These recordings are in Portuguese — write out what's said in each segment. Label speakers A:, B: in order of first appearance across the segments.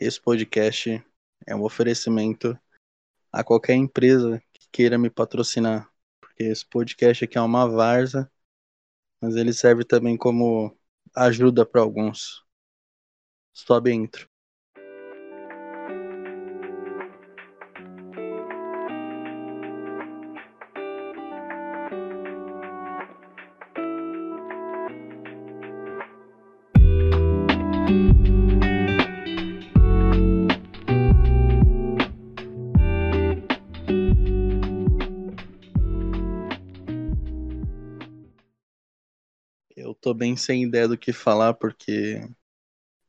A: esse podcast é um oferecimento a qualquer empresa que queira me patrocinar. Porque esse podcast aqui é uma varza, mas ele serve também como ajuda para alguns. Sobe intro. Sem ideia do que falar, porque,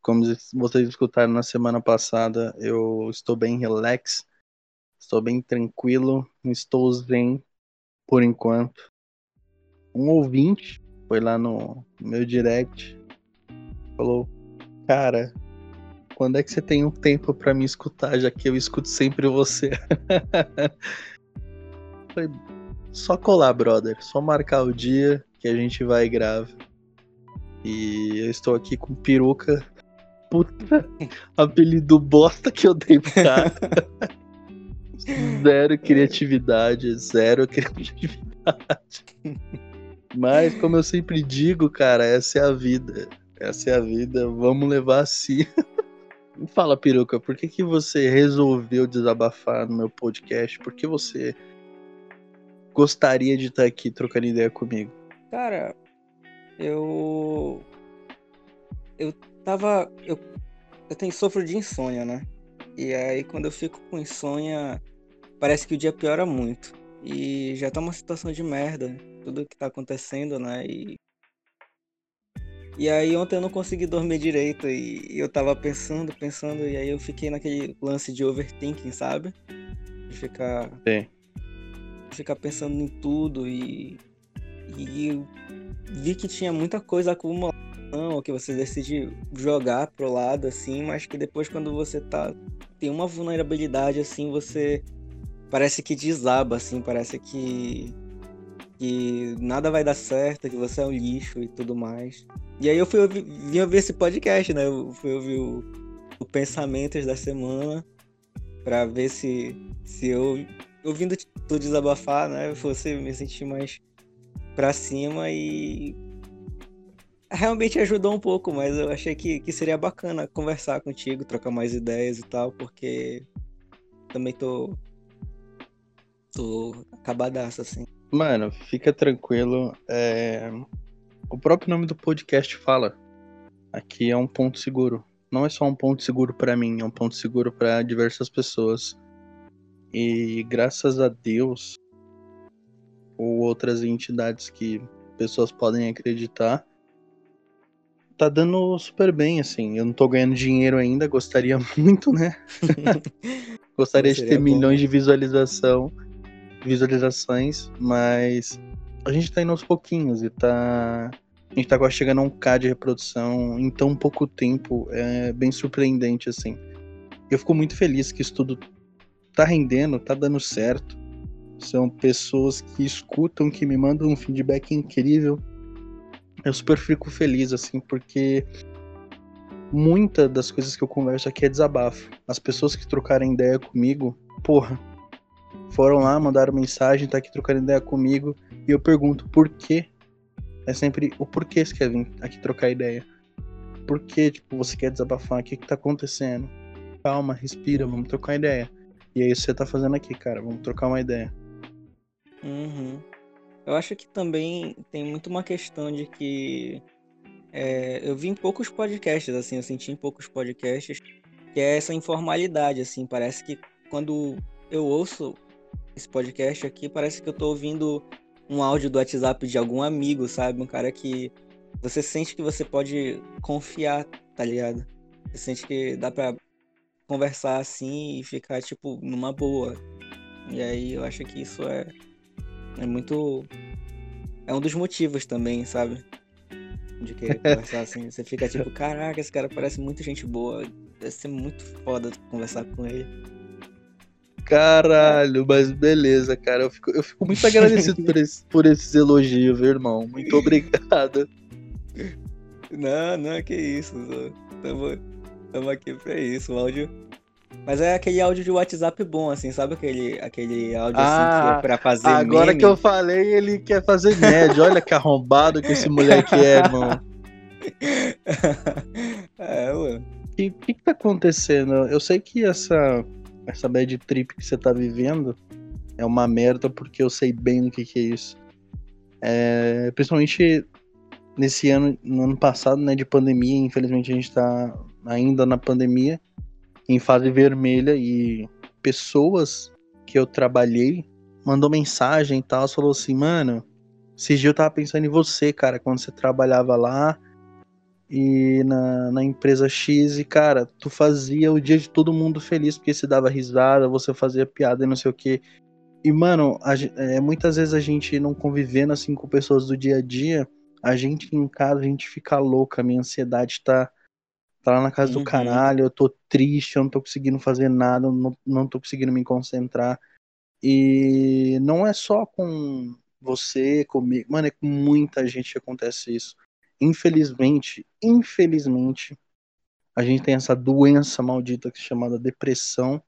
A: como vocês escutaram na semana passada, eu estou bem relax, estou bem tranquilo, estou zen por enquanto. Um ouvinte foi lá no meu direct, falou: Cara, quando é que você tem um tempo para me escutar, já que eu escuto sempre você? Falei, só colar, brother. Só marcar o dia que a gente vai e grava. E eu estou aqui com peruca. Puta, apelido bosta que eu dei pro cara. zero criatividade, zero criatividade. Mas, como eu sempre digo, cara, essa é a vida. Essa é a vida, vamos levar assim. Fala, peruca, por que, que você resolveu desabafar no meu podcast? Por que você gostaria de estar aqui trocando ideia comigo?
B: Cara, eu. Eu tava. Eu, eu tenho sofro de insônia, né? E aí quando eu fico com insônia, parece que o dia piora muito. E já tá uma situação de merda, tudo que tá acontecendo, né? E. E aí ontem eu não consegui dormir direito e eu tava pensando, pensando, e aí eu fiquei naquele lance de overthinking, sabe? De ficar.
A: Sim.
B: Ficar pensando em tudo e. E vi que tinha muita coisa acumulada que você decide jogar pro lado assim, mas que depois quando você tá tem uma vulnerabilidade assim, você parece que desaba assim, parece que que nada vai dar certo, que você é um lixo e tudo mais. E aí eu fui ouvir, vim ouvir esse podcast, né? Eu fui ouvir o, o Pensamentos da Semana para ver se se eu ouvindo tu desabafar, né, fosse me sentir mais pra cima e realmente ajudou um pouco, mas eu achei que, que seria bacana conversar contigo, trocar mais ideias e tal, porque também tô. tô acabadaço, assim.
A: Mano, fica tranquilo. É... O próprio nome do podcast fala. Aqui é um ponto seguro. Não é só um ponto seguro para mim, é um ponto seguro para diversas pessoas. E graças a Deus, ou outras entidades que pessoas podem acreditar. Tá dando super bem, assim. Eu não tô ganhando dinheiro ainda, gostaria muito, né? gostaria de ter bom. milhões de visualização, visualizações, mas a gente tá indo aos pouquinhos e tá. A gente tá quase chegando a um K de reprodução em tão pouco tempo. É bem surpreendente, assim. Eu fico muito feliz que isso tudo tá rendendo, tá dando certo. São pessoas que escutam, que me mandam um feedback incrível. Eu super fico feliz, assim, porque muitas das coisas que eu converso aqui é desabafo. As pessoas que trocaram ideia comigo, porra, foram lá, mandaram mensagem, tá aqui trocando ideia comigo, e eu pergunto por quê. É sempre o porquê você quer vir aqui trocar ideia. Por que, tipo, você quer desabafar? O que que tá acontecendo? Calma, respira, vamos trocar ideia. E é isso que você tá fazendo aqui, cara. Vamos trocar uma ideia.
B: Uhum. Eu acho que também tem muito uma questão de que é, eu vi em poucos podcasts, assim, eu senti em poucos podcasts que é essa informalidade, assim, parece que quando eu ouço esse podcast aqui, parece que eu tô ouvindo um áudio do WhatsApp de algum amigo, sabe? Um cara que você sente que você pode confiar, tá ligado? Você sente que dá pra conversar assim e ficar, tipo, numa boa. E aí eu acho que isso é é muito. É um dos motivos também, sabe? De querer conversar assim. Você fica tipo, caraca, esse cara parece muito gente boa. Deve ser muito foda conversar com ele.
A: Caralho, mas beleza, cara. Eu fico, eu fico muito agradecido por, esse, por esses elogios, viu, irmão? Muito obrigado.
B: Não, não, que isso. Tamo, Estamos aqui pra isso, o áudio. Mas é aquele áudio de WhatsApp bom, assim, sabe aquele, aquele áudio ah, assim que é ah, pra fazer
A: Agora
B: meme?
A: que eu falei, ele quer fazer média. Olha que arrombado que esse moleque é, irmão. é, mano. O que, que, que tá acontecendo? Eu sei que essa, essa bad trip que você tá vivendo é uma merda, porque eu sei bem o que, que é isso. É, principalmente nesse ano, no ano passado, né, de pandemia, infelizmente a gente tá ainda na pandemia, em fase vermelha, e pessoas que eu trabalhei mandou mensagem e tal, falou assim, mano, esses dias eu tava pensando em você, cara, quando você trabalhava lá e na, na empresa X, e cara, tu fazia o dia de todo mundo feliz, porque você dava risada, você fazia piada e não sei o que. E, mano, a, é, muitas vezes a gente não convivendo assim com pessoas do dia a dia, a gente em casa, a gente fica louca, a minha ansiedade tá, tá lá na casa uhum. do caralho, eu tô triste, eu não tô conseguindo fazer nada, não, não tô conseguindo me concentrar. E não é só com você, comigo, mano, é com muita gente que acontece isso. Infelizmente, infelizmente, a gente tem essa doença maldita que é chamada depressão,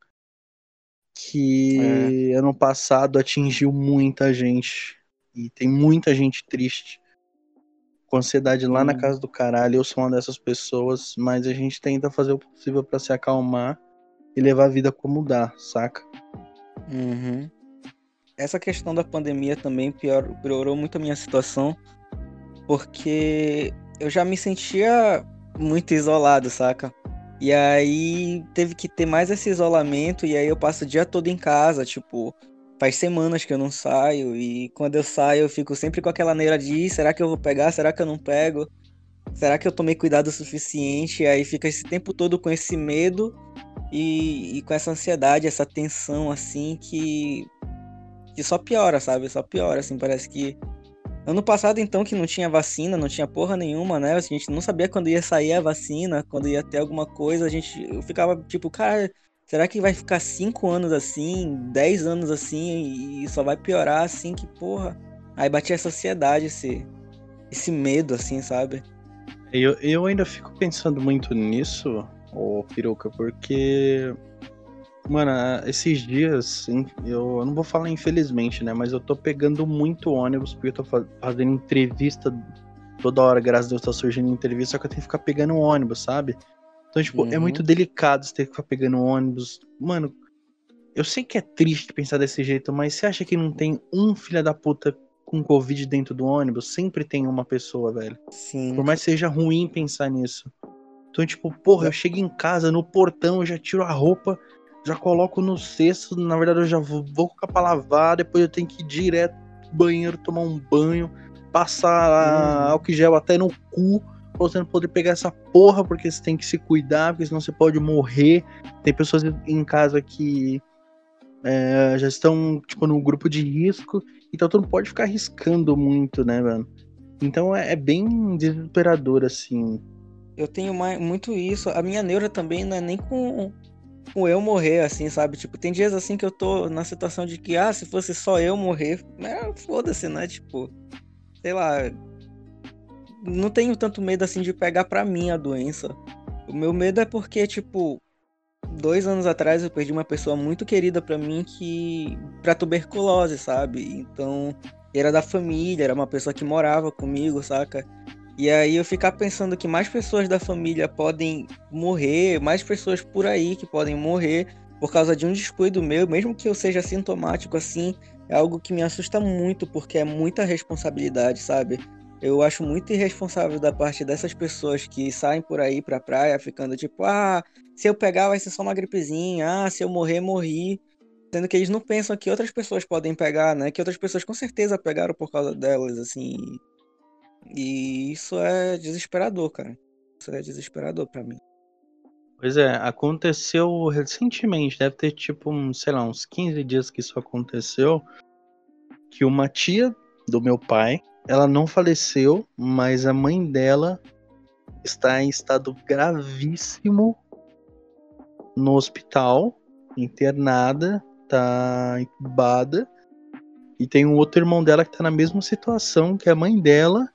A: que é. ano passado atingiu muita gente. E tem muita gente triste. Com ansiedade lá hum. na casa do caralho. Eu sou uma dessas pessoas, mas a gente tenta fazer o possível para se acalmar e levar a vida como dá, saca?
B: Uhum. Essa questão da pandemia também pior, piorou muito a minha situação, porque eu já me sentia muito isolado, saca? E aí teve que ter mais esse isolamento, e aí eu passo o dia todo em casa, tipo, faz semanas que eu não saio, e quando eu saio eu fico sempre com aquela neira de será que eu vou pegar, será que eu não pego? Será que eu tomei cuidado o suficiente? E aí fica esse tempo todo com esse medo e, e com essa ansiedade, essa tensão, assim, que, que só piora, sabe? Só piora, assim, parece que Ano passado, então, que não tinha vacina, não tinha porra nenhuma, né? A gente não sabia quando ia sair a vacina, quando ia ter alguma coisa. A gente eu ficava tipo, cara, será que vai ficar cinco anos assim, dez anos assim e só vai piorar assim? Que porra. Aí batia essa ansiedade, esse, esse medo, assim, sabe?
A: Eu, eu ainda fico pensando muito nisso, ô Piroca, porque Mano, esses dias, eu não vou falar infelizmente, né? Mas eu tô pegando muito ônibus, porque eu tô fazendo entrevista toda hora, graças a Deus tá surgindo entrevista, só que eu tenho que ficar pegando ônibus, sabe? Então, tipo, é uhum. é muito delicado você ter que ficar pegando ônibus. Mano, eu sei que é triste pensar desse jeito, mas você acha que não tem um filho da puta com Covid dentro do ônibus? Sempre tem uma pessoa, velho.
B: Sim.
A: Por mais que seja ruim pensar nisso. Então, tipo, porra, eu chego em casa, no portão, eu já tiro a roupa, já coloco no cesto, na verdade eu já vou, vou colocar pra lavar, depois eu tenho que ir direto pro banheiro, tomar um banho, passar hum. álcool gel até no cu, pra você não poder pegar essa porra, porque você tem que se cuidar, porque senão você pode morrer. Tem pessoas em casa que é, já estão, tipo, no grupo de risco, então tu não pode ficar arriscando muito, né, mano? Então é, é bem desesperador, assim.
B: Eu tenho mais, muito isso. A minha neura também não é nem com com eu morrer, assim, sabe? Tipo, tem dias assim que eu tô na situação de que, ah, se fosse só eu morrer, né? Foda-se, né? Tipo, sei lá. Não tenho tanto medo assim de pegar pra mim a doença. O meu medo é porque, tipo, dois anos atrás eu perdi uma pessoa muito querida para mim que. pra tuberculose, sabe? Então, era da família, era uma pessoa que morava comigo, saca? E aí eu ficar pensando que mais pessoas da família podem morrer, mais pessoas por aí que podem morrer por causa de um descuido meu, mesmo que eu seja sintomático assim, é algo que me assusta muito, porque é muita responsabilidade, sabe? Eu acho muito irresponsável da parte dessas pessoas que saem por aí pra praia ficando tipo, ah, se eu pegar vai ser só uma gripezinha, ah, se eu morrer, morri. Sendo que eles não pensam que outras pessoas podem pegar, né? Que outras pessoas com certeza pegaram por causa delas, assim. E isso é desesperador, cara. Isso é desesperador para mim.
A: Pois é, aconteceu recentemente, deve ter tipo, um, sei lá, uns 15 dias que isso aconteceu, que uma tia do meu pai, ela não faleceu, mas a mãe dela está em estado gravíssimo no hospital, internada, tá entubada, e tem um outro irmão dela que tá na mesma situação que a mãe dela,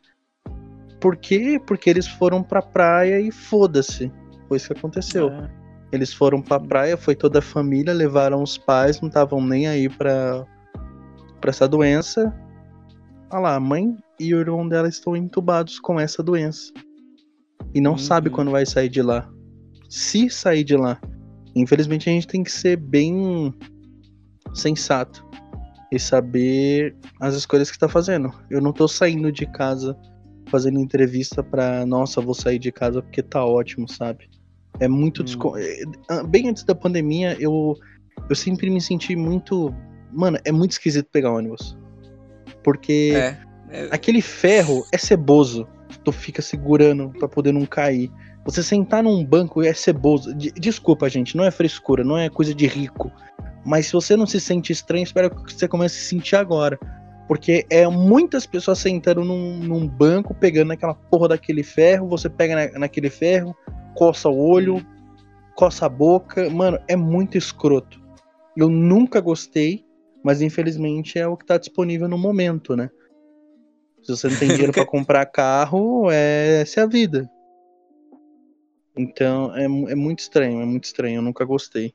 A: por quê? Porque eles foram pra praia e foda-se. Foi isso que aconteceu. É. Eles foram pra praia, foi toda a família, levaram os pais, não estavam nem aí pra, pra essa doença. Olha lá, a mãe e o irmão dela estão entubados com essa doença. E não uhum. sabe quando vai sair de lá. Se sair de lá. Infelizmente a gente tem que ser bem sensato e saber as escolhas que está fazendo. Eu não tô saindo de casa fazendo entrevista pra, nossa, vou sair de casa porque tá ótimo, sabe? É muito. Hum. Bem antes da pandemia, eu, eu sempre me senti muito. Mano, é muito esquisito pegar ônibus. Porque é, é... aquele ferro é ceboso. Tu fica segurando pra poder não cair. Você sentar num banco é ceboso. Desculpa, gente, não é frescura, não é coisa de rico. Mas se você não se sente estranho, espero que você comece a se sentir agora. Porque é muitas pessoas sentando num, num banco, pegando aquela porra daquele ferro, você pega na, naquele ferro, coça o olho, coça a boca. Mano, é muito escroto. Eu nunca gostei, mas infelizmente é o que tá disponível no momento, né? Se você não tem dinheiro para comprar carro, é, essa é a vida. Então é, é muito estranho, é muito estranho, eu nunca gostei.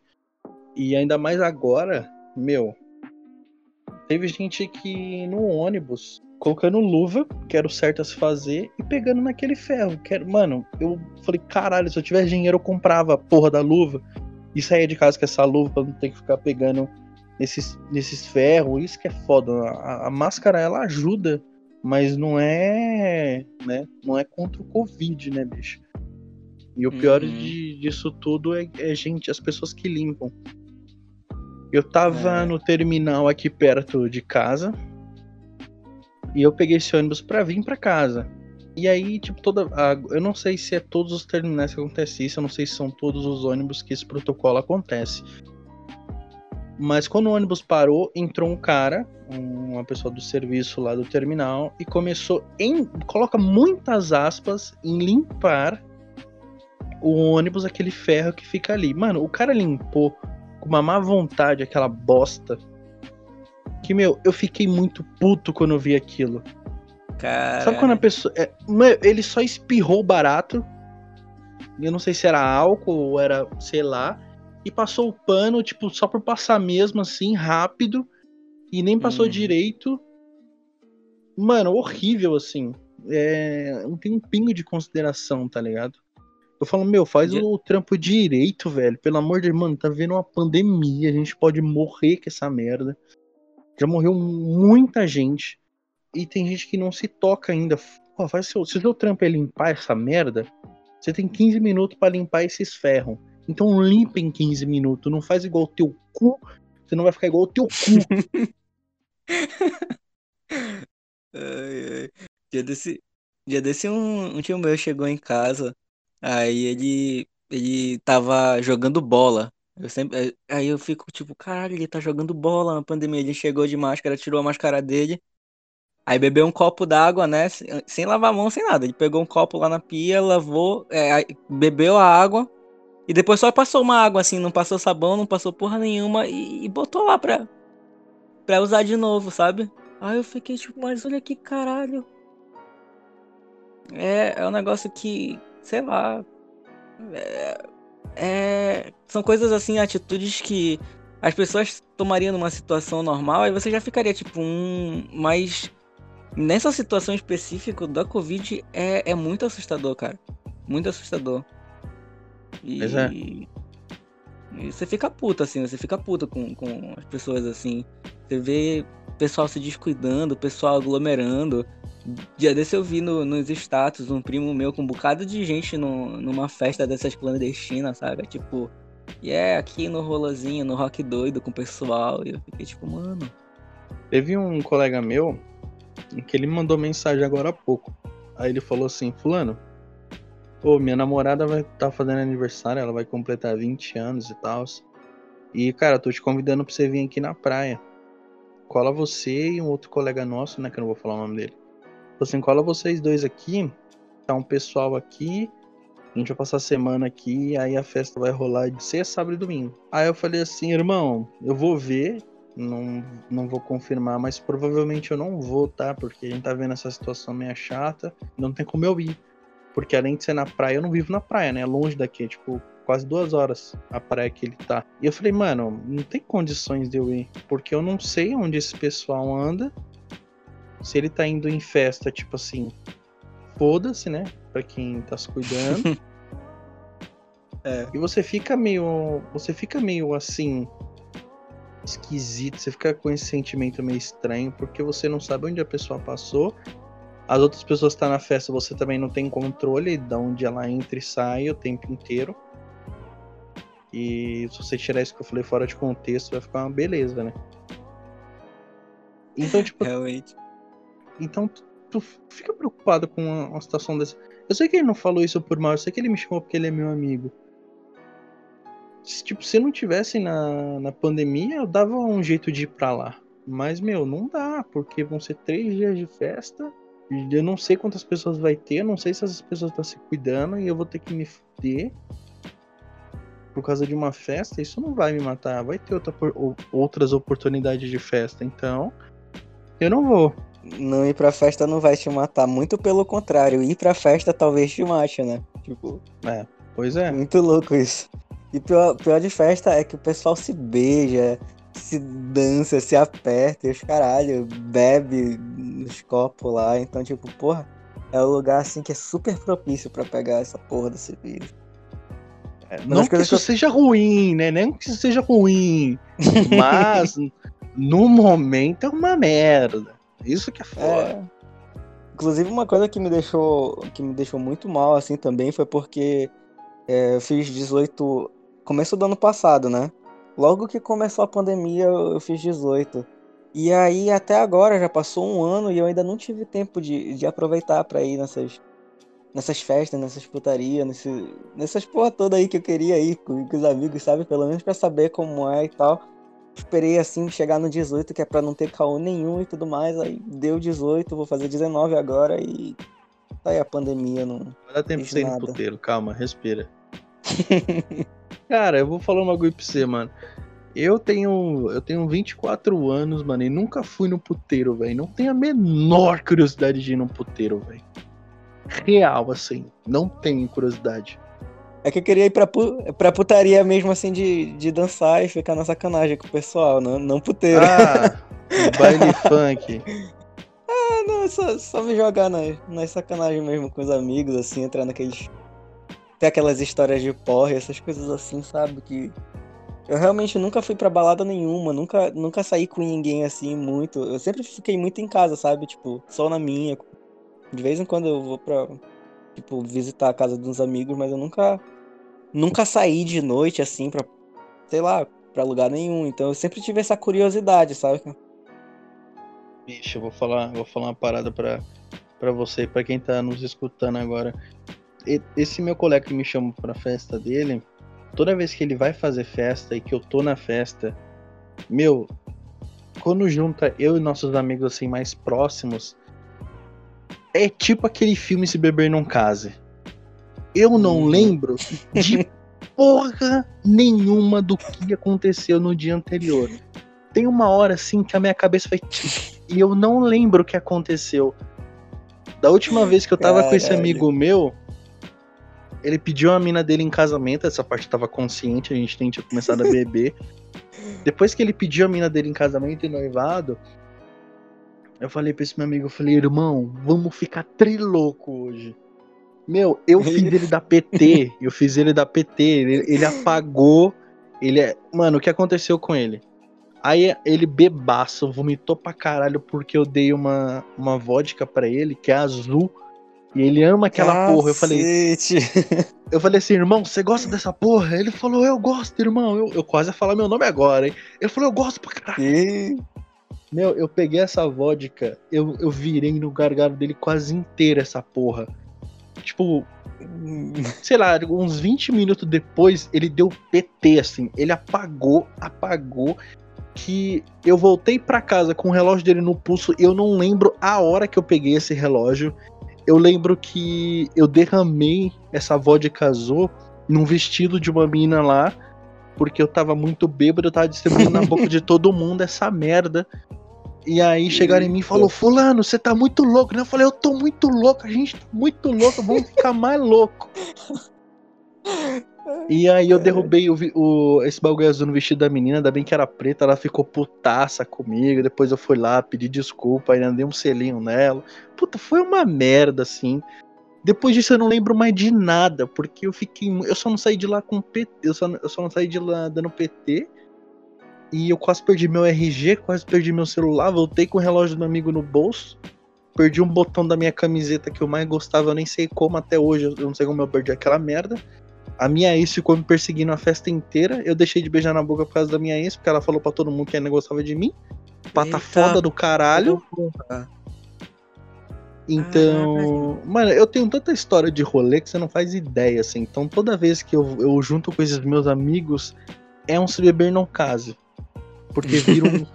A: E ainda mais agora, meu. Teve gente que no ônibus, colocando luva, que era o certo a se fazer, e pegando naquele ferro. Que era, mano, eu falei, caralho, se eu tivesse dinheiro eu comprava a porra da luva e saía de casa com essa luva pra não ter que ficar pegando nesses, nesses ferros. Isso que é foda. A, a máscara ela ajuda, mas não é, né? Não é contra o Covid, né, bicho? E o pior uhum. de, disso tudo é, é, gente, as pessoas que limpam. Eu tava é. no terminal aqui perto de casa. E eu peguei esse ônibus para vir para casa. E aí, tipo, toda. A, eu não sei se é todos os terminais que acontece isso, eu não sei se são todos os ônibus que esse protocolo acontece. Mas quando o ônibus parou, entrou um cara, uma pessoa do serviço lá do terminal, e começou em. coloca muitas aspas em limpar o ônibus, aquele ferro que fica ali. Mano, o cara limpou com uma má vontade aquela bosta. Que, meu, eu fiquei muito puto quando eu vi aquilo.
B: Cara.
A: Sabe quando a pessoa. É, meu, ele só espirrou barato. Eu não sei se era álcool ou era, sei lá. E passou o pano, tipo, só por passar mesmo, assim, rápido. E nem passou hum. direito. Mano, horrível, assim. É, não tem um pingo de consideração, tá ligado? Eu falo, meu, faz o trampo direito, velho. Pelo amor de Deus, mano, tá vendo uma pandemia, a gente pode morrer com essa merda. Já morreu muita gente. E tem gente que não se toca ainda. Pô, faz seu, se o seu trampo é limpar essa merda, você tem 15 minutos para limpar esses ferros. Então limpa em 15 minutos. Não faz igual o teu cu. Você não vai ficar igual o teu cu.
B: ai, ai. Dia desse, dia desse um, um tio meu chegou em casa. Aí ele, ele tava jogando bola. Eu sempre, aí eu fico tipo, caralho, ele tá jogando bola na pandemia. Ele chegou de máscara, tirou a máscara dele. Aí bebeu um copo d'água, né? Sem, lavar a mão, sem nada. Ele pegou um copo lá na pia, lavou, é, bebeu a água. E depois só passou uma água assim, não passou sabão, não passou porra nenhuma. E, e botou lá pra, pra usar de novo, sabe? Aí eu fiquei tipo, mas olha que caralho. É, é um negócio que, sei lá. É, é, são coisas assim, atitudes que as pessoas tomariam numa situação normal e você já ficaria tipo um. Mas nessa situação específica da Covid é, é muito assustador, cara. Muito assustador. E, pois é. e você fica puta, assim, você fica puta com, com as pessoas assim. Você vê pessoal se descuidando, pessoal aglomerando. Dia desse eu vi no, nos status um primo meu com um bocado de gente no, numa festa dessas clandestinas, sabe? Tipo, e é aqui no rolozinho, no rock doido com o pessoal. E eu fiquei tipo, mano.
A: Teve um colega meu que ele mandou mensagem agora há pouco. Aí ele falou assim, fulano, ô, minha namorada vai estar tá fazendo aniversário, ela vai completar 20 anos e tal. E, cara, tô te convidando pra você vir aqui na praia. Cola você e um outro colega nosso, né? Que eu não vou falar o nome dele assim, cola vocês dois aqui, tá um pessoal aqui, a gente vai passar a semana aqui, aí a festa vai rolar de sexta, sábado e domingo. Aí eu falei assim, irmão, eu vou ver, não, não vou confirmar, mas provavelmente eu não vou, tá? Porque a gente tá vendo essa situação meio chata, não tem como eu ir. Porque além de ser na praia, eu não vivo na praia, né? Longe daqui, tipo, quase duas horas a praia que ele tá. E eu falei, mano, não tem condições de eu ir. Porque eu não sei onde esse pessoal anda. Se ele tá indo em festa, tipo assim, foda-se, né? Pra quem tá se cuidando. é. E você fica meio. Você fica meio assim. Esquisito, você fica com esse sentimento meio estranho, porque você não sabe onde a pessoa passou as outras pessoas estão tá na festa, você também não tem controle de onde ela entra e sai o tempo inteiro. E se você tirar isso que eu falei fora de contexto, vai ficar uma beleza, né? Então, tipo.
B: Realmente.
A: Então, tu, tu fica preocupado com uma, uma, situação dessa. Eu sei que ele não falou isso por mal, eu sei que ele me chamou porque ele é meu amigo. Se, tipo, se não tivesse na, na pandemia, eu dava um jeito de ir pra lá. Mas, meu, não dá, porque vão ser três dias de festa eu não sei quantas pessoas vai ter, eu não sei se essas pessoas estão se cuidando e eu vou ter que me fuder por causa de uma festa. Isso não vai me matar, vai ter outra, outras oportunidades de festa. Então, eu não vou.
B: Não ir pra festa não vai te matar, muito pelo contrário. Ir pra festa talvez te mate, né? Tipo.
A: É, pois é.
B: Muito louco isso. E pior, pior de festa é que o pessoal se beija, se dança, se aperta e os caralho, bebe nos copos lá. Então, tipo, porra, é um lugar assim que é super propício para pegar essa porra desse vírus.
A: É, não que isso que eu... seja ruim, né? Nem que isso seja ruim. Mas no momento é uma merda. Isso que é foda. É.
B: Inclusive uma coisa que me deixou que me deixou muito mal assim também foi porque é, eu fiz 18 começo do ano passado, né? Logo que começou a pandemia, eu fiz 18. E aí, até agora, já passou um ano e eu ainda não tive tempo de, de aproveitar para ir nessas, nessas festas, nessas putarias, nesse, nessas porra toda aí que eu queria ir com, com os amigos, sabe? Pelo menos para saber como é e tal. Esperei assim chegar no 18, que é pra não ter caô nenhum e tudo mais. Aí deu 18, vou fazer 19 agora e. Tá aí a pandemia, não.
A: Vai dar tempo de ser no puteiro, calma, respira. Cara, eu vou falar um bagulho pra você, mano. Eu tenho, eu tenho 24 anos, mano, e nunca fui no puteiro, velho. Não tenho a menor curiosidade de ir no puteiro, velho. Real, assim. Não tenho curiosidade.
B: É que eu queria ir pra, pu pra putaria mesmo, assim, de, de dançar e ficar na sacanagem com o pessoal, não, não puteiro.
A: Ah, baile funk.
B: Ah, não, só, só me jogar nas, nas sacanagens mesmo com os amigos, assim, entrar naqueles tem aquelas histórias de porre, essas coisas assim, sabe? Que eu realmente nunca fui pra balada nenhuma, nunca, nunca saí com ninguém assim muito. Eu sempre fiquei muito em casa, sabe? Tipo, só na minha. De vez em quando eu vou pra, tipo, visitar a casa dos amigos, mas eu nunca, nunca saí de noite assim pra, sei lá, pra lugar nenhum. Então eu sempre tive essa curiosidade, sabe?
A: Bicho, eu vou falar, vou falar uma parada pra, pra você, pra quem tá nos escutando agora esse meu colega que me chama pra festa dele, toda vez que ele vai fazer festa e que eu tô na festa, meu, quando junta eu e nossos amigos assim mais próximos, é tipo aquele filme Se Beber Não Case. Eu não uhum. lembro de porra nenhuma do que aconteceu no dia anterior. Tem uma hora assim que a minha cabeça vai. E eu não lembro o que aconteceu. Da última vez que eu tava Caralho. com esse amigo meu, ele pediu a mina dele em casamento, essa parte tava consciente, a gente nem tinha começado a beber. Depois que ele pediu a mina dele em casamento e noivado, eu falei pra esse meu amigo, eu falei, irmão, vamos ficar triloco hoje. Meu, eu fiz ele da PT, eu fiz ele da PT, ele, ele apagou, ele é... Mano, o que aconteceu com ele? Aí ele bebaço, vomitou pra caralho porque eu dei uma, uma vodka pra ele, que é azul, e ele ama aquela Cacete. porra. Eu falei. Eu falei assim, irmão, você gosta dessa porra? Ele falou, eu gosto, irmão. Eu, eu quase ia falar meu nome agora, hein? Ele falou, eu gosto pra caralho. E... Meu, eu peguei essa vodka, eu, eu virei no gargalo dele quase inteira essa porra. Tipo, sei lá, uns 20 minutos depois, ele deu PT, assim. Ele apagou, apagou. Que eu voltei para casa com o relógio dele no pulso. Eu não lembro a hora que eu peguei esse relógio eu lembro que eu derramei essa vodka azul num vestido de uma mina lá, porque eu tava muito bêbado, eu tava distribuindo na boca de todo mundo essa merda. E aí chegaram em mim e falou, fulano, você tá muito louco, né? Eu falei, eu tô muito louco, a gente tá muito louco, vamos ficar mais louco. E aí eu derrubei o, o, esse bagulho azul no vestido da menina, ainda bem que era preta, ela ficou putaça comigo. Depois eu fui lá, pedi desculpa, ainda dei um selinho nela. Puta, foi uma merda, assim. Depois disso eu não lembro mais de nada, porque eu fiquei. Eu só não saí de lá com PT. Eu só, eu só não saí de lá dando PT. E eu quase perdi meu RG, quase perdi meu celular, voltei com o relógio do meu amigo no bolso. Perdi um botão da minha camiseta que eu mais gostava, eu nem sei como até hoje, eu não sei como eu perdi aquela merda. A minha ex ficou me perseguindo a festa inteira. Eu deixei de beijar na boca por causa da minha ex, porque ela falou para todo mundo que ainda gostava de mim. Pata Eita. foda do caralho. Então, ah, mano, eu tenho tanta história de rolê que você não faz ideia, assim. Então, toda vez que eu, eu junto com esses meus amigos, é um se beber não case. Porque vira um.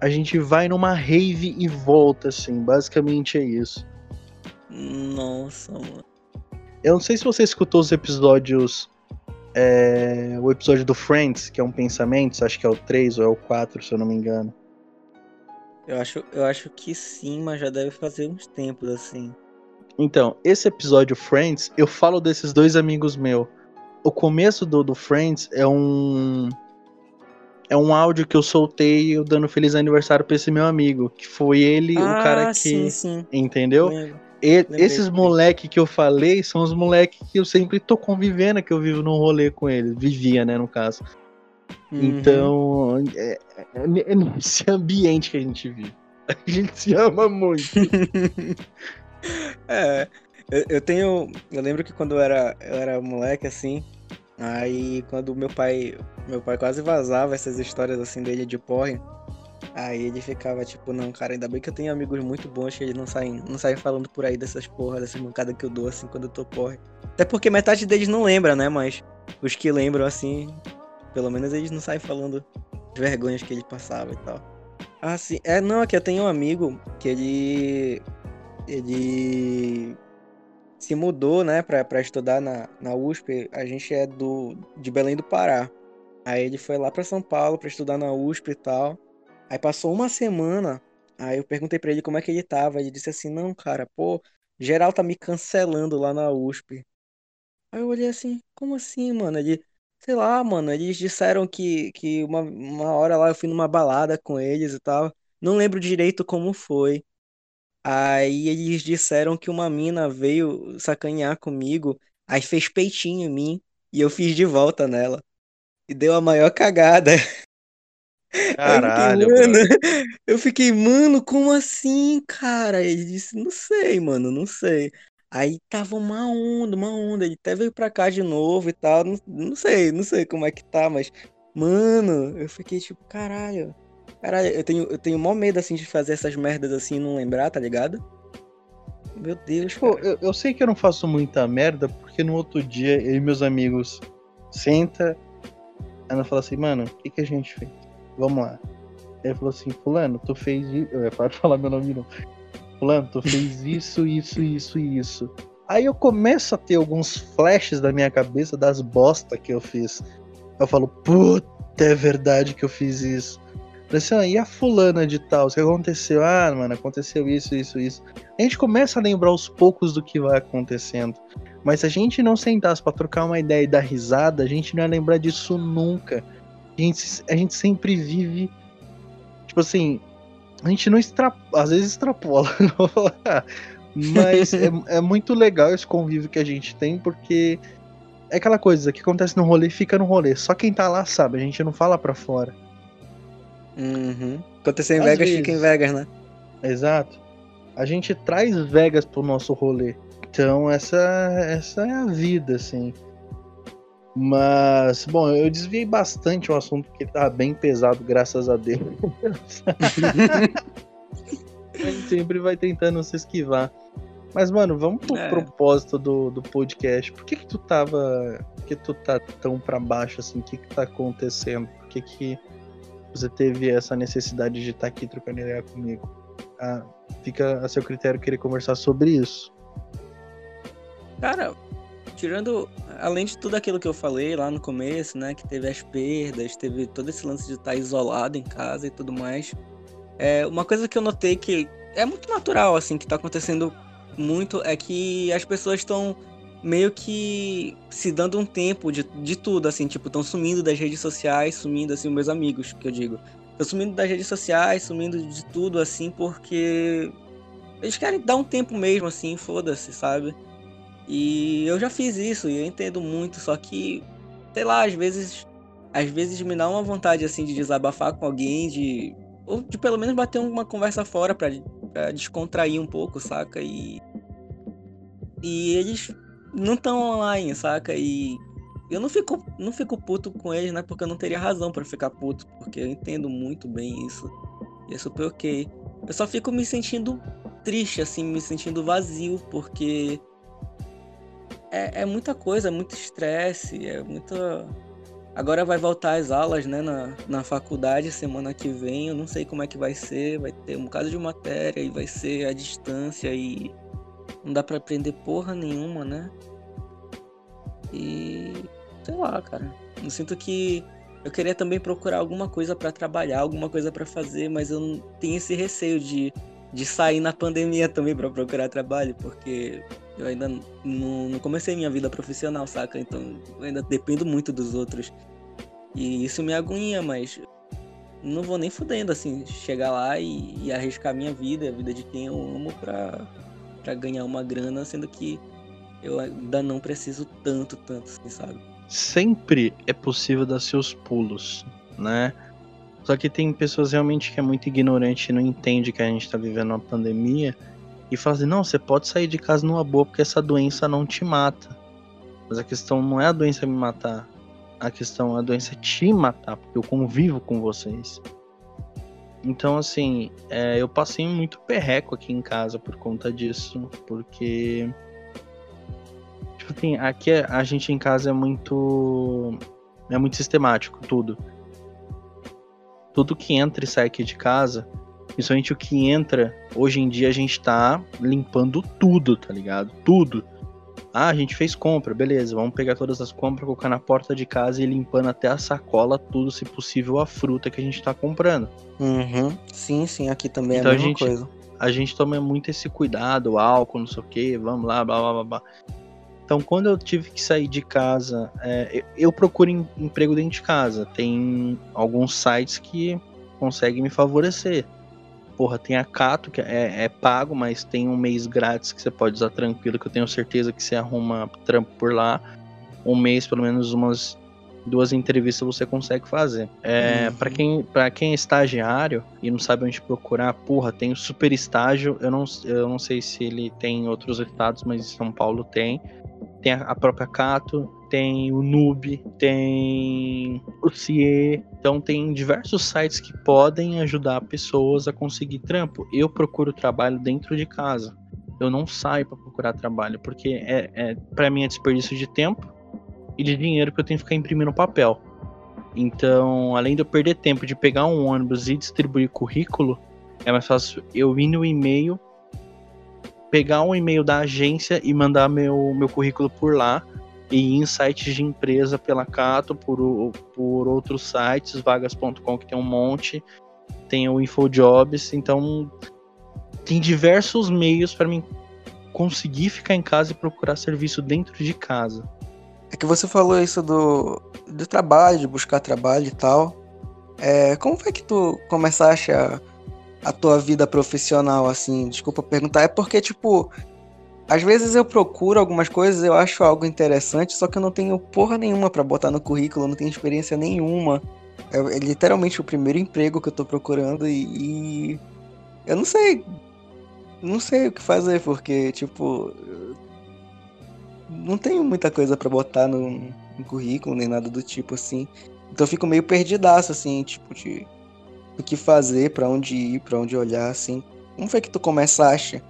A: a gente vai numa rave e volta, assim. Basicamente é isso.
B: Nossa, mano.
A: Eu não sei se você escutou os episódios. É, o episódio do Friends, que é um pensamento, acho que é o 3 ou é o 4, se eu não me engano.
B: Eu acho, eu acho que sim, mas já deve fazer uns tempos assim.
A: Então, esse episódio Friends, eu falo desses dois amigos meus. O começo do, do Friends é um. É um áudio que eu soltei eu dando feliz aniversário pra esse meu amigo. Que foi ele, ah, o cara que. Sim, sim. Entendeu? Lembro. E, esses moleque que eu falei são os moleque que eu sempre tô convivendo, que eu vivo num rolê com eles. Vivia, né, no caso. Uhum. Então, é, é, é nesse ambiente que a gente vive. A gente se ama muito.
B: é, eu, eu, tenho. Eu lembro que quando eu era, eu era moleque, assim, aí quando meu pai. Meu pai quase vazava essas histórias assim dele de porre. Aí ele ficava tipo, não, cara, ainda bem que eu tenho amigos muito bons que eles não saem, não saem falando por aí dessas porras, dessas mancadas que eu dou assim quando eu tô porre. Até porque metade deles não lembra, né? Mas os que lembram assim, pelo menos eles não saem falando as vergonhas que ele passava e tal. Ah, sim. É, não, aqui eu tenho um amigo que ele. Ele se mudou, né, pra, pra estudar na, na USP. A gente é do de Belém do Pará. Aí ele foi lá pra São Paulo pra estudar na USP e tal. Aí passou uma semana, aí eu perguntei para ele como é que ele tava. Ele disse assim: Não, cara, pô, geral tá me cancelando lá na USP. Aí eu olhei assim: Como assim, mano? Ele, sei lá, mano, eles disseram que, que uma, uma hora lá eu fui numa balada com eles e tal. Não lembro direito como foi. Aí eles disseram que uma mina veio sacanear comigo, aí fez peitinho em mim e eu fiz de volta nela. E deu a maior cagada.
A: Caralho,
B: eu fiquei, mano, eu fiquei, mano, como assim, cara? Ele disse, não sei, mano, não sei. Aí tava uma onda, uma onda. Ele até veio pra cá de novo e tal. Não, não sei, não sei como é que tá, mas, mano, eu fiquei tipo, caralho. Caralho, eu tenho, eu tenho maior medo assim de fazer essas merdas assim e não lembrar, tá ligado? Meu Deus.
A: Pô, eu, eu, sei que eu não faço muita merda, porque no outro dia eu e meus amigos senta, ela fala assim, mano, o que, que a gente fez? vamos lá. Ele falou assim, fulano, tu fez. Eu ia falar meu nome não. Fulano, tu fez isso, isso, isso isso. Aí eu começo a ter alguns flashes da minha cabeça das bosta que eu fiz. Eu falo, puta, é verdade que eu fiz isso. Assim, ah, e a fulana de tal? O que aconteceu? Ah, mano, aconteceu isso, isso, isso. A gente começa a lembrar aos poucos do que vai acontecendo. Mas se a gente não sentasse para trocar uma ideia e dar risada, a gente não ia lembrar disso nunca a gente, a gente sempre vive. Tipo assim, a gente não extrapola, às vezes extrapola, mas é, é muito legal esse convívio que a gente tem, porque é aquela coisa que acontece no rolê fica no rolê. Só quem tá lá sabe, a gente não fala pra fora.
B: Uhum. Acontecer em Às Vegas, vezes. fica em Vegas, né?
A: Exato. A gente traz Vegas pro nosso rolê. Então essa, essa é a vida, assim. Mas, bom, eu desviei bastante o assunto porque tava bem pesado, graças a Deus. a gente sempre vai tentando se esquivar. Mas, mano, vamos pro é. propósito do, do podcast. Por que que tu tava... Por que tu tá tão pra baixo, assim? O que que tá acontecendo? Por que que você teve essa necessidade de estar tá aqui trocando ideia comigo? Ah, fica a seu critério querer conversar sobre isso.
B: Cara, tirando, além de tudo aquilo que eu falei lá no começo, né, que teve as perdas, teve todo esse lance de estar isolado em casa e tudo mais, É, uma coisa que eu notei que é muito natural, assim, que tá acontecendo muito é que as pessoas estão meio que se dando um tempo de, de tudo, assim, tipo, estão sumindo das redes sociais, sumindo, assim, meus amigos, que eu digo. Estão sumindo das redes sociais, sumindo de tudo, assim, porque eles querem dar um tempo mesmo, assim, foda-se, sabe? E eu já fiz isso e eu entendo muito, só que, sei lá, às vezes, às vezes me dá uma vontade, assim, de desabafar com alguém, de. Ou de pelo menos bater uma conversa fora pra descontrair um pouco, saca? E. E eles não estão online, saca? E eu não fico, não fico puto com eles, né? Porque eu não teria razão para ficar puto, porque eu entendo muito bem isso. E é super ok. Eu só fico me sentindo triste, assim, me sentindo vazio, porque é, é muita coisa, é muito estresse, é muita. Agora vai voltar as aulas, né, na, na faculdade semana que vem. Eu não sei como é que vai ser. Vai ter um bocado de matéria e vai ser à distância e não dá para aprender porra nenhuma, né? E sei lá, cara. Eu sinto que eu queria também procurar alguma coisa para trabalhar, alguma coisa para fazer, mas eu tenho esse receio de, de sair na pandemia também para procurar trabalho, porque eu ainda não, não comecei minha vida profissional, saca? Então eu ainda dependo muito dos outros. E isso me agonia, mas não vou nem fudendo, assim, chegar lá e, e arriscar minha vida, a vida de quem eu amo pra, para ganhar uma grana, sendo que eu ainda não preciso tanto, tanto, assim, sabe?
A: Sempre é possível dar seus pulos, né? Só que tem pessoas realmente que é muito ignorante e não entende que a gente tá vivendo uma pandemia e fala assim, não, você pode sair de casa numa boa porque essa doença não te mata. Mas a questão não é a doença me matar. A questão é a doença te matar, porque eu convivo com vocês. Então, assim, é, eu passei muito perreco aqui em casa por conta disso, porque. Tipo assim, aqui a gente em casa é muito. É muito sistemático, tudo. Tudo que entra e sai aqui de casa, principalmente o que entra, hoje em dia a gente tá limpando tudo, tá ligado? Tudo. Ah, a gente fez compra, beleza. Vamos pegar todas as compras, colocar na porta de casa e ir limpando até a sacola, tudo, se possível, a fruta que a gente tá comprando.
B: Uhum. Sim, sim, aqui também então, é a mesma a gente, coisa.
A: A gente toma muito esse cuidado, álcool, não sei o que, vamos lá, blá blá blá blá. Então, quando eu tive que sair de casa, é, eu, eu procuro em, emprego dentro de casa. Tem alguns sites que conseguem me favorecer porra, tem a Cato, que é, é, pago, mas tem um mês grátis que você pode usar tranquilo, que eu tenho certeza que você arruma trampo por lá. Um mês, pelo menos umas duas entrevistas você consegue fazer. É, uhum. para quem para quem é estagiário e não sabe onde procurar, porra, tem o super estágio. Eu não, eu não sei se ele tem em outros estados, mas em São Paulo tem. Tem a, a própria Cato, tem o Noob, tem o CIE. Então tem diversos sites que podem ajudar pessoas a conseguir trampo. Eu procuro trabalho dentro de casa. Eu não saio para procurar trabalho, porque é, é para mim é desperdício de tempo e de dinheiro que eu tenho que ficar imprimindo papel. Então, além de eu perder tempo de pegar um ônibus e distribuir currículo, é mais fácil eu ir no e-mail, pegar um e-mail da agência e mandar meu, meu currículo por lá e sites de empresa pela Cato, por, por outros sites, vagas.com que tem um monte, tem o InfoJobs, então tem diversos meios para mim conseguir ficar em casa e procurar serviço dentro de casa.
B: É que você falou isso do, do trabalho, de buscar trabalho e tal. É, como foi que tu começaste a, a tua vida profissional, assim? Desculpa perguntar. É porque, tipo, às vezes eu procuro algumas coisas, eu acho algo interessante, só que eu não tenho porra nenhuma para botar no currículo, não tenho experiência nenhuma. É, é, literalmente o primeiro emprego que eu tô procurando e, e, eu não sei. Não sei o que fazer, porque, tipo. Não tenho muita coisa para botar no, no, currículo, nem nada do tipo assim. Então eu fico meio perdidaço, assim, tipo, de o que fazer, para onde ir, para onde olhar, assim. Como foi que tu começaste?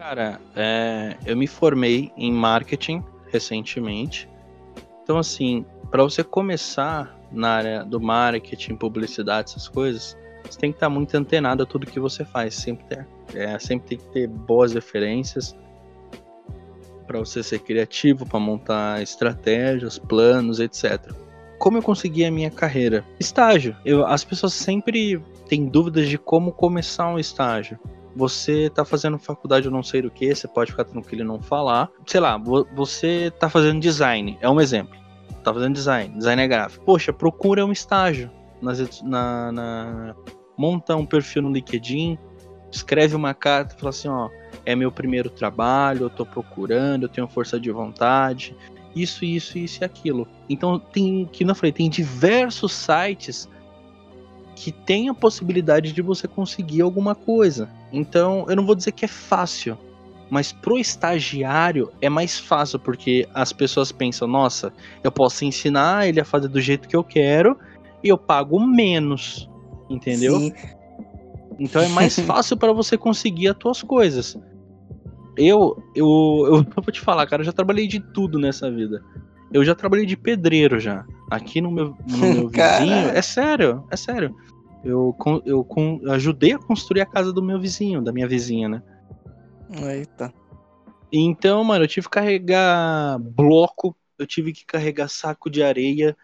A: Cara, é, eu me formei em marketing recentemente. Então, assim, para você começar na área do marketing, publicidade, essas coisas, você tem que estar muito antenado a tudo que você faz. Sempre, ter, é, sempre tem que ter boas referências para você ser criativo, para montar estratégias, planos, etc. Como eu consegui a minha carreira? Estágio. Eu, as pessoas sempre tem dúvidas de como começar um estágio. Você tá fazendo faculdade ou não sei do que, você pode ficar tranquilo e não falar. Sei lá, você tá fazendo design, é um exemplo. Tá fazendo design, design é gráfico. Poxa, procura um estágio. Nas, na, na, monta um perfil no LinkedIn, escreve uma carta, fala assim, ó, é meu primeiro trabalho, eu tô procurando, eu tenho força de vontade, isso, isso, isso e aquilo. Então tem, que não falei, tem diversos sites que tem a possibilidade de você conseguir alguma coisa. Então, eu não vou dizer que é fácil, mas pro estagiário é mais fácil porque as pessoas pensam, nossa, eu posso ensinar ele a fazer do jeito que eu quero e eu pago menos, entendeu? Sim. Então é mais fácil para você conseguir as tuas coisas. Eu, eu, eu vou te falar, cara, eu já trabalhei de tudo nessa vida. Eu já trabalhei de pedreiro já. Aqui no meu, no meu vizinho. É sério, é sério. Eu, eu, eu ajudei a construir a casa do meu vizinho, da minha vizinha, né?
B: Eita.
A: Então, mano, eu tive que carregar bloco, eu tive que carregar saco de areia,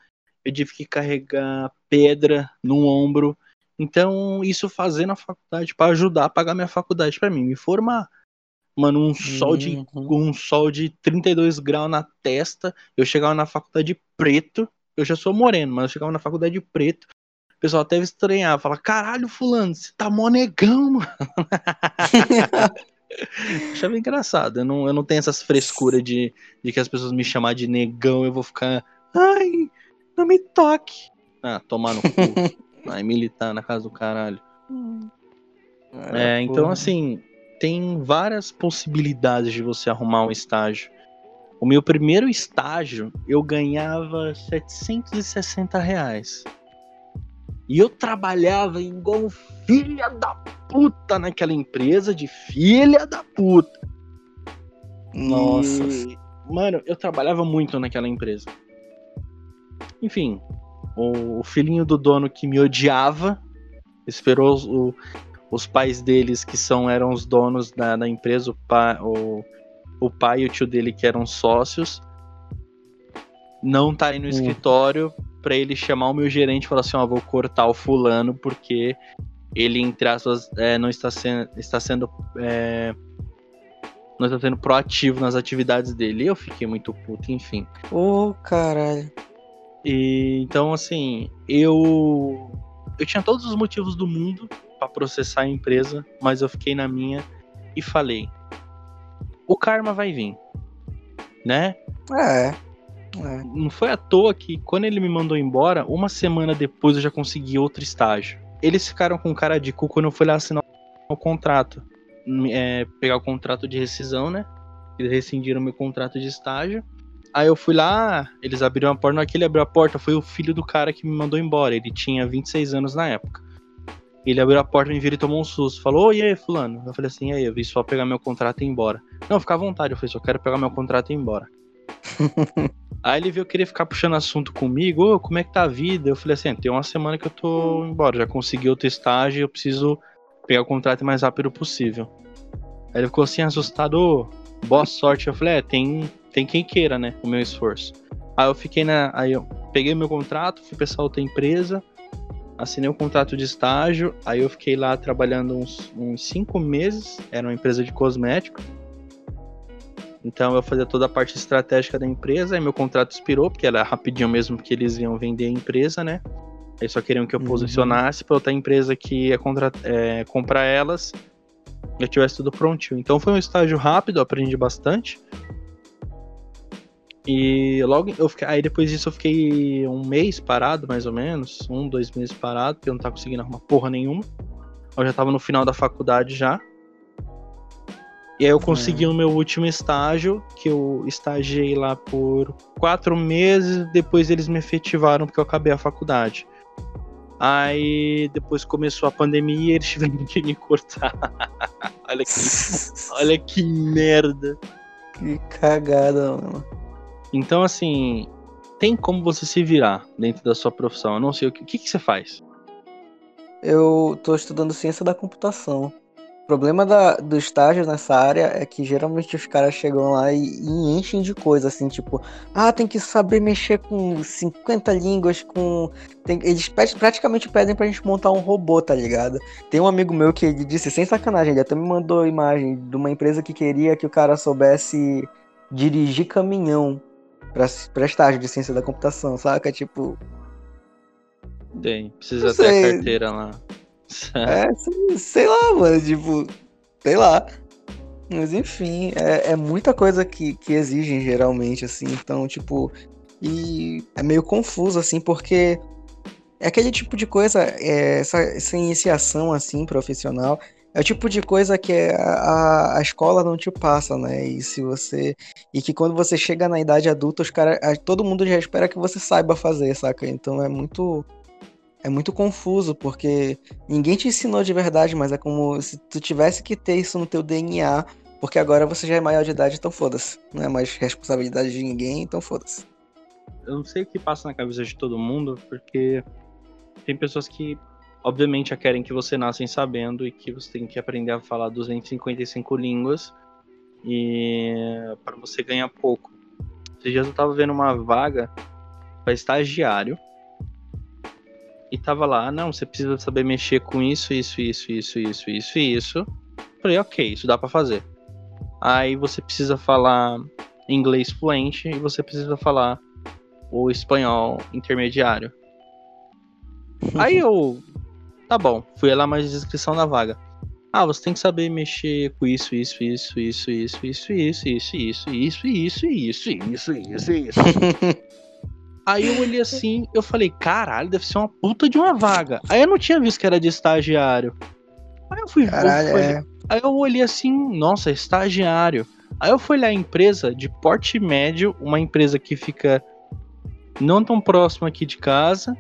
A: eu tive que carregar pedra no ombro. Então, isso fazendo a faculdade para ajudar a pagar minha faculdade para mim me formar. Mano, um sol de uhum. um sol de 32 graus na testa. Eu chegava na faculdade preto. Eu já sou moreno, mas eu chegava na faculdade preto. O pessoal até estranhar, fala: "Caralho, fulano, você tá mó negão, mano". Achava engraçado. Eu não, eu não tenho essas frescuras de, de que as pessoas me chamar de negão, eu vou ficar. Ai, não me toque. Ah, tomar no cu. Ai, militar na casa do caralho. É, então assim, tem várias possibilidades de você arrumar um estágio. O meu primeiro estágio eu ganhava 760 reais. E eu trabalhava igual filha da puta naquela empresa de filha da puta.
B: Nossa.
A: E, mano, eu trabalhava muito naquela empresa. Enfim, o, o filhinho do dono que me odiava esperou o, os pais deles, que são eram os donos da, da empresa, o, pa, o, o pai e o tio dele, que eram sócios, não tá aí no hum. escritório para ele chamar o meu gerente e falar assim: ó, vou cortar o fulano porque ele, entre aspas, é, não está sendo, está sendo é, não está sendo proativo nas atividades dele. Eu fiquei muito puto, enfim.
B: Ô, oh, caralho.
A: E então, assim, eu eu tinha todos os motivos do mundo para processar a empresa, mas eu fiquei na minha e falei: o karma vai vir, né?
B: É.
A: é. Não foi à toa que quando ele me mandou embora, uma semana depois eu já consegui outro estágio. Eles ficaram com cara de cu quando eu fui lá assinar o contrato, é, pegar o contrato de rescisão, né? Eles rescindiram meu contrato de estágio. Aí eu fui lá, eles abriram a porta, naquele abriu a porta, foi o filho do cara que me mandou embora. Ele tinha 26 anos na época. Ele abriu a porta, me viu e tomou um susto. Falou, e aí, fulano? Eu falei assim, e aí, eu vim só pegar meu contrato e ir embora. Não, fica à vontade. Eu falei, só quero pegar meu contrato e ir embora. aí ele veio querer ficar puxando assunto comigo, ô, como é que tá a vida? Eu falei assim, tem uma semana que eu tô embora, já consegui outro estágio, eu preciso pegar o contrato o mais rápido possível. Aí ele ficou assim, assustado, ô, boa sorte. Eu falei, é, tem, tem quem queira, né, o meu esforço. Aí eu fiquei na. Aí eu peguei meu contrato, fui essa outra empresa, assinei um contrato de estágio, aí eu fiquei lá trabalhando uns, uns cinco meses, era uma empresa de cosméticos. Então eu fazia toda a parte estratégica da empresa, aí meu contrato expirou, porque era rapidinho mesmo que eles iam vender a empresa, né? Eles só queriam que eu uhum. posicionasse para outra empresa que ia contra, é, comprar elas e eu tivesse tudo prontinho. Então foi um estágio rápido, aprendi bastante. E logo eu fiquei, aí depois disso eu fiquei um mês parado, mais ou menos, um, dois meses parado, porque eu não tava conseguindo arrumar porra nenhuma. Eu já tava no final da faculdade já. E aí eu consegui é. o meu último estágio, que eu estagiei lá por quatro meses, depois eles me efetivaram porque eu acabei a faculdade. Aí depois começou a pandemia e eles tiveram que me cortar. olha que, olha que merda.
B: Que cagada, mano.
A: Então, assim, tem como você se virar dentro da sua profissão. Eu não sei o que, o que, que você faz.
B: Eu tô estudando ciência da computação. problema da, do estágio nessa área é que geralmente os caras chegam lá e, e, enchem de coisa, assim, tipo, ah, tem que saber mexer com 50 línguas, com. Tem, eles praticamente pedem pra gente montar um robô, tá ligado? Tem um amigo meu que ele disse, sem sacanagem, ele até me mandou imagem de uma empresa que queria que o cara soubesse dirigir caminhão pra, pra estágio de ciência da computação, saca? Tipo.
A: Tem, precisa ter a carteira lá.
B: É, sei lá, mano, tipo, sei lá. Mas enfim, é, é, muita coisa que, que exigem geralmente, assim, então, tipo, e é meio confuso, assim, porque é aquele tipo de coisa, é, essa, essa iniciação, assim, profissional, é o tipo de coisa que a, a escola não te passa, né? E se você. E que quando você chega na idade adulta, os cara, todo mundo já espera que você saiba fazer, saca? Então é muito é muito confuso, porque ninguém te ensinou de verdade, mas é como se tu tivesse que ter isso no teu DNA, porque agora você já é maior de idade, então foda-se. Não é mais responsabilidade de ninguém, então foda-se.
A: Eu não sei o que passa na cabeça de todo mundo, porque tem pessoas que, obviamente, já querem que você nasça sabendo e que você tem que aprender a falar 255 línguas e para você ganhar pouco. Esses dias eu tava vendo uma vaga para estagiário e tava lá, não, você precisa saber mexer com isso, isso, isso, isso, isso, isso isso. Falei, ok, isso dá para fazer. Aí você precisa falar inglês fluente e você precisa falar o espanhol intermediário. Aí eu, tá bom, fui lá mais descrição da vaga. Ah, você tem que saber mexer com isso, isso, isso, isso, isso, isso, isso, isso, isso, isso, isso, isso, isso, isso, isso. Aí eu olhei assim, eu falei, caralho, deve ser uma puta de uma vaga. Aí eu não tinha visto que era de estagiário. Aí eu fui
B: caralho.
A: É. Aí eu olhei assim, nossa, estagiário. Aí eu fui lá a empresa de porte médio, uma empresa que fica não tão próxima aqui de casa.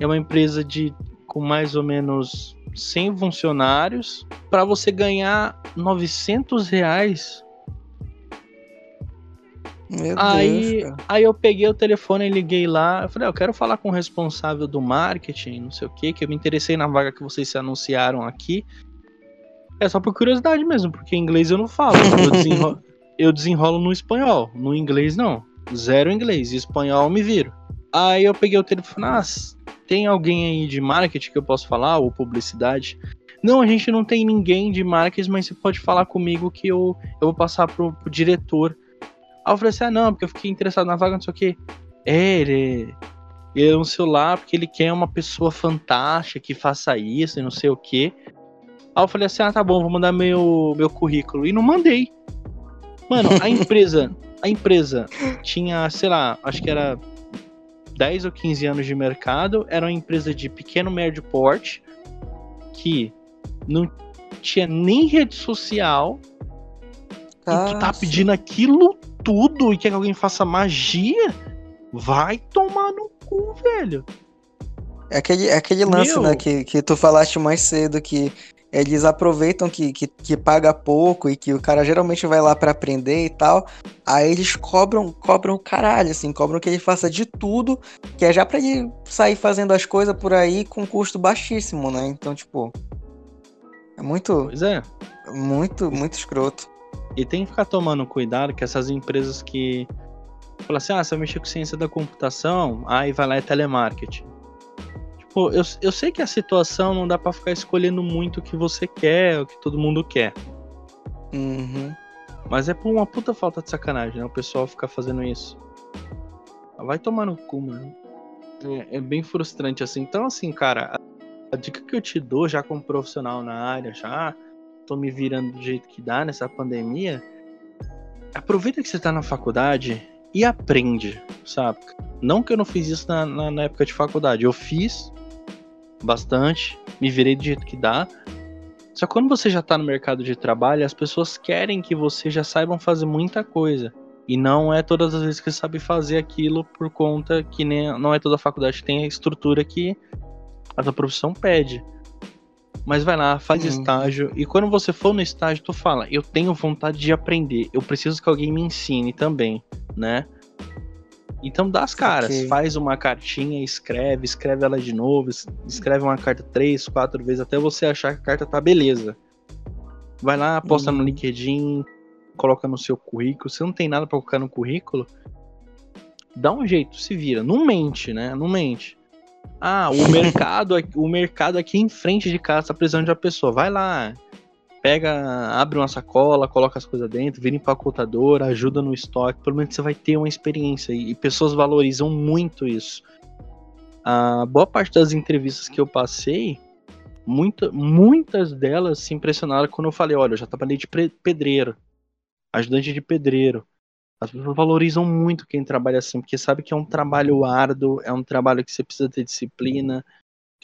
A: É uma empresa de com mais ou menos 100 funcionários. Para você ganhar 900 reais
B: meu
A: aí,
B: Deus,
A: aí eu peguei o telefone e liguei lá. Eu falei, ah, eu quero falar com o responsável do marketing, não sei o que, que eu me interessei na vaga que vocês se anunciaram aqui. É só por curiosidade mesmo, porque inglês eu não falo. Eu desenrolo, eu desenrolo no espanhol, no inglês não. Zero inglês, e espanhol me viro. Aí eu peguei o telefone, ah, tem alguém aí de marketing que eu posso falar, ou publicidade? Não, a gente não tem ninguém de marketing, mas você pode falar comigo que eu, eu vou passar pro, pro diretor Aí eu falei assim: ah, não, porque eu fiquei interessado na vaga, não sei o quê. É, ele, ele é um celular porque ele quer uma pessoa fantástica que faça isso e não sei o quê. Aí eu falei assim: ah, tá bom, vou mandar meu, meu currículo. E não mandei. Mano, a empresa, a empresa tinha, sei lá, acho que era 10 ou 15 anos de mercado, era uma empresa de pequeno médio porte que não tinha nem rede social. Nossa. E tu tá pedindo aquilo tudo e quer que alguém faça magia, vai tomar no cu, velho.
B: É aquele, é aquele lance, Meu... né, que, que tu falaste mais cedo, que eles aproveitam que, que, que, paga pouco e que o cara geralmente vai lá para aprender e tal. Aí eles cobram, cobram o caralho, assim, cobram que ele faça de tudo, que é já pra ele sair fazendo as coisas por aí com custo baixíssimo, né? Então, tipo. É muito.
A: Pois é.
B: Muito, muito escroto.
A: E tem que ficar tomando cuidado que essas empresas que falam assim, ah, você vai mexer com ciência da computação, aí vai lá é telemarketing. Tipo, eu, eu sei que a situação não dá para ficar escolhendo muito o que você quer, o que todo mundo quer.
B: Uhum.
A: Mas é por uma puta falta de sacanagem, né? O pessoal ficar fazendo isso. Vai tomar no cu, mano. É, é bem frustrante assim. Então, assim, cara, a, a dica que eu te dou já como profissional na área, já tô me virando do jeito que dá nessa pandemia, aproveita que você tá na faculdade e aprende, sabe? Não que eu não fiz isso na, na, na época de faculdade, eu fiz bastante, me virei do jeito que dá. Só que quando você já tá no mercado de trabalho, as pessoas querem que você já saiba fazer muita coisa. E não é todas as vezes que você sabe fazer aquilo por conta que nem, não é toda faculdade que tem a estrutura que a sua profissão pede. Mas vai lá, faz uhum. estágio. E quando você for no estágio, tu fala: Eu tenho vontade de aprender. Eu preciso que alguém me ensine também, né? Então dá as caras, okay. faz uma cartinha, escreve, escreve ela de novo, escreve uma carta três, quatro vezes até você achar que a carta tá beleza. Vai lá, posta
B: Uhum.
A: no LinkedIn, coloca no seu currículo. Se não tem nada pra colocar no currículo, dá um jeito, se vira. Não mente, né? Não mente. Ah, o mercado, aqui- o mercado aqui em frente de casa tá precisando de uma pessoa. Vai lá, pega, abre uma sacola, coloca as coisas dentro, vira empacotador, ajuda no estoque. Pelo menos você vai ter uma experiência e pessoas valorizam muito isso. A boa parte das entrevistas que eu passei, muita, muitas delas se impressionaram quando eu falei, olha, eu já trabalhei de pedreiro, ajudante de pedreiro. As pessoas valorizam muito quem trabalha assim, porque sabe que é um trabalho árduo, é um trabalho que você precisa ter disciplina,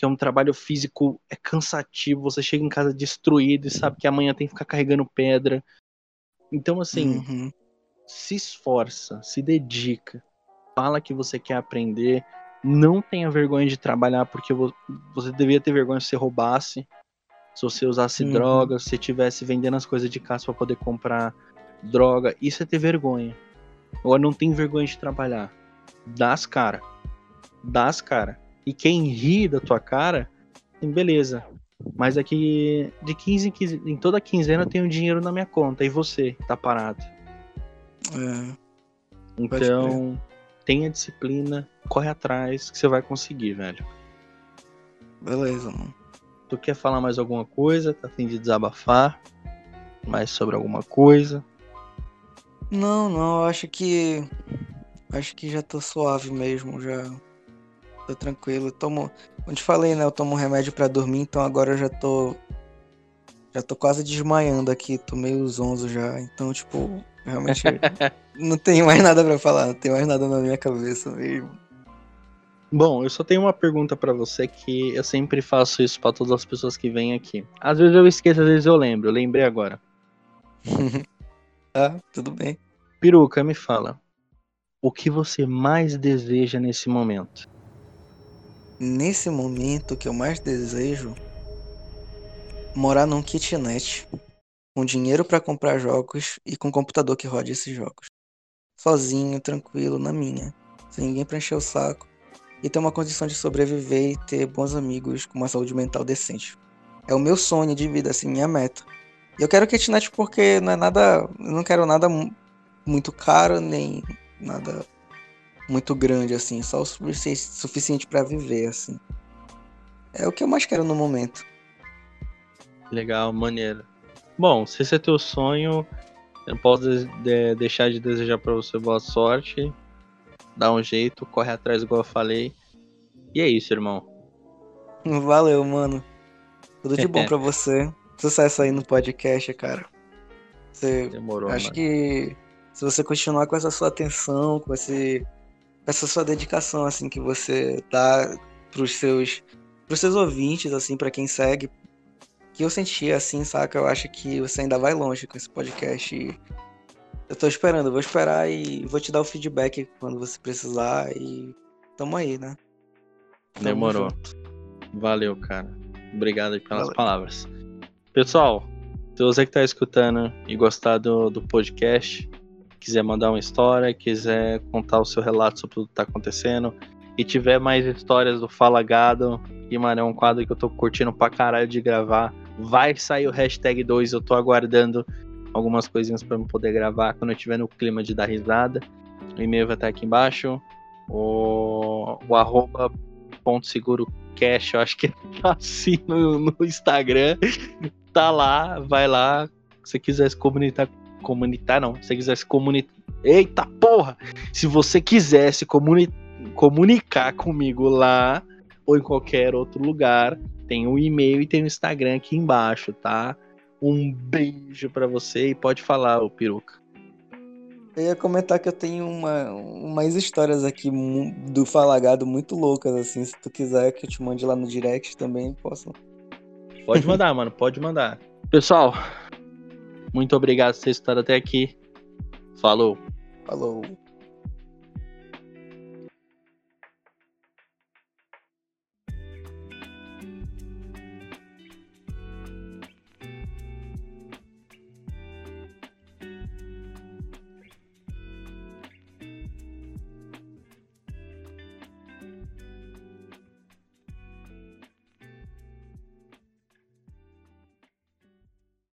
A: que é um trabalho físico, é cansativo, você chega em casa destruído e sabe que amanhã tem que ficar carregando pedra. Então, assim,
B: Uhum.
A: se esforça, se dedica, fala que você quer aprender, não tenha vergonha de trabalhar, porque vo- você devia ter vergonha se você roubasse, se você usasse
B: Uhum.
A: droga, se você estivesse vendendo as coisas de casa para poder comprar droga, isso é ter vergonha. Agora não tem vergonha de trabalhar. Dá as cara. Dá as cara. E quem ri da tua cara, tem beleza. Mas aqui de 15 em 15, em toda quinzena eu tenho dinheiro na minha conta. E você, tá parado.
B: É.
A: Então, tenha disciplina, corre atrás, que você vai conseguir, velho.
B: Beleza, mano.
A: Tu quer falar mais alguma coisa? Tá a fim de desabafar? Mais sobre alguma coisa?
B: Não, não, eu acho que. Acho que já tô suave mesmo, já. Tô tranquilo. Eu tomo. Como te falei, né? Eu tomo remédio pra dormir, então agora eu já tô. Já tô quase desmaiando aqui, tô meio zonzo já. Então, tipo, realmente. não tenho mais nada pra falar, não tenho mais nada na minha cabeça mesmo.
A: Bom, eu só tenho uma pergunta pra você que eu sempre faço isso pra todas as pessoas que vêm aqui. Às vezes eu esqueço, às vezes eu lembro. Eu lembrei agora.
B: Tá, tudo bem.
A: Peruca, me fala. O que você mais deseja nesse momento?
B: Nesse momento, que eu mais desejo morar num kitnet, com dinheiro pra comprar jogos e com computador que rode esses jogos. Sozinho, tranquilo, na minha, sem ninguém pra encher o saco e ter uma condição de sobreviver e ter bons amigos com uma saúde mental decente. É o meu sonho de vida, assim, minha meta. E eu quero kitnet porque não é nada, eu não quero nada mu- muito caro nem nada muito grande assim, só o sufici- suficiente pra viver assim. É o que eu mais quero no momento.
A: Legal, maneiro. Bom, se esse é teu sonho, eu não posso de- de- deixar de desejar pra você boa sorte. Dá um jeito, corre atrás, igual eu falei. E é isso, irmão.
B: Valeu, mano. Tudo de bom pra você. Sucesso aí no podcast, cara. Você
A: Demorou,
B: acho
A: mano.
B: que se você continuar com essa sua atenção, com esse essa sua dedicação assim que você dá pros seus pros seus ouvintes assim, pra quem segue, que eu senti assim, saca? Eu acho que você ainda vai longe com esse podcast. E eu tô esperando, eu vou esperar e vou te dar o feedback quando você precisar e tamo aí, né? Tamo
A: Demorou.
B: junto.
A: Valeu, cara. Obrigado pelas
B: Valeu.
A: palavras. Pessoal, se você que tá escutando e gostar do, do podcast, quiser mandar uma história, quiser contar o seu relato sobre tudo que tá acontecendo, e tiver mais histórias do Fala Gado, e mano, é um quadro que eu tô curtindo pra caralho de gravar. Vai sair o hashtag 2, eu tô aguardando algumas coisinhas pra eu poder gravar quando eu tiver no clima de dar risada. O e-mail vai estar aqui embaixo. O, o arroba ponto seguro cash, eu acho que tá assim no, no Instagram. Tá lá, vai lá. Se quiser se comunicar, comunitar não, se você quiser se comunicar. Eita porra! Se você quiser se comuni comunicar comigo lá ou em qualquer outro lugar, tem o e-mail e tem o Instagram aqui embaixo, tá? Um beijo pra você e pode falar, ô peruca.
B: Eu ia comentar que eu tenho uma, umas histórias aqui do Falagado muito loucas, assim. Se tu quiser que eu te mande lá no direct também, posso.
A: Pode mandar, mano, pode mandar. Pessoal, muito obrigado por ter estado até aqui. Falou.
B: Falou.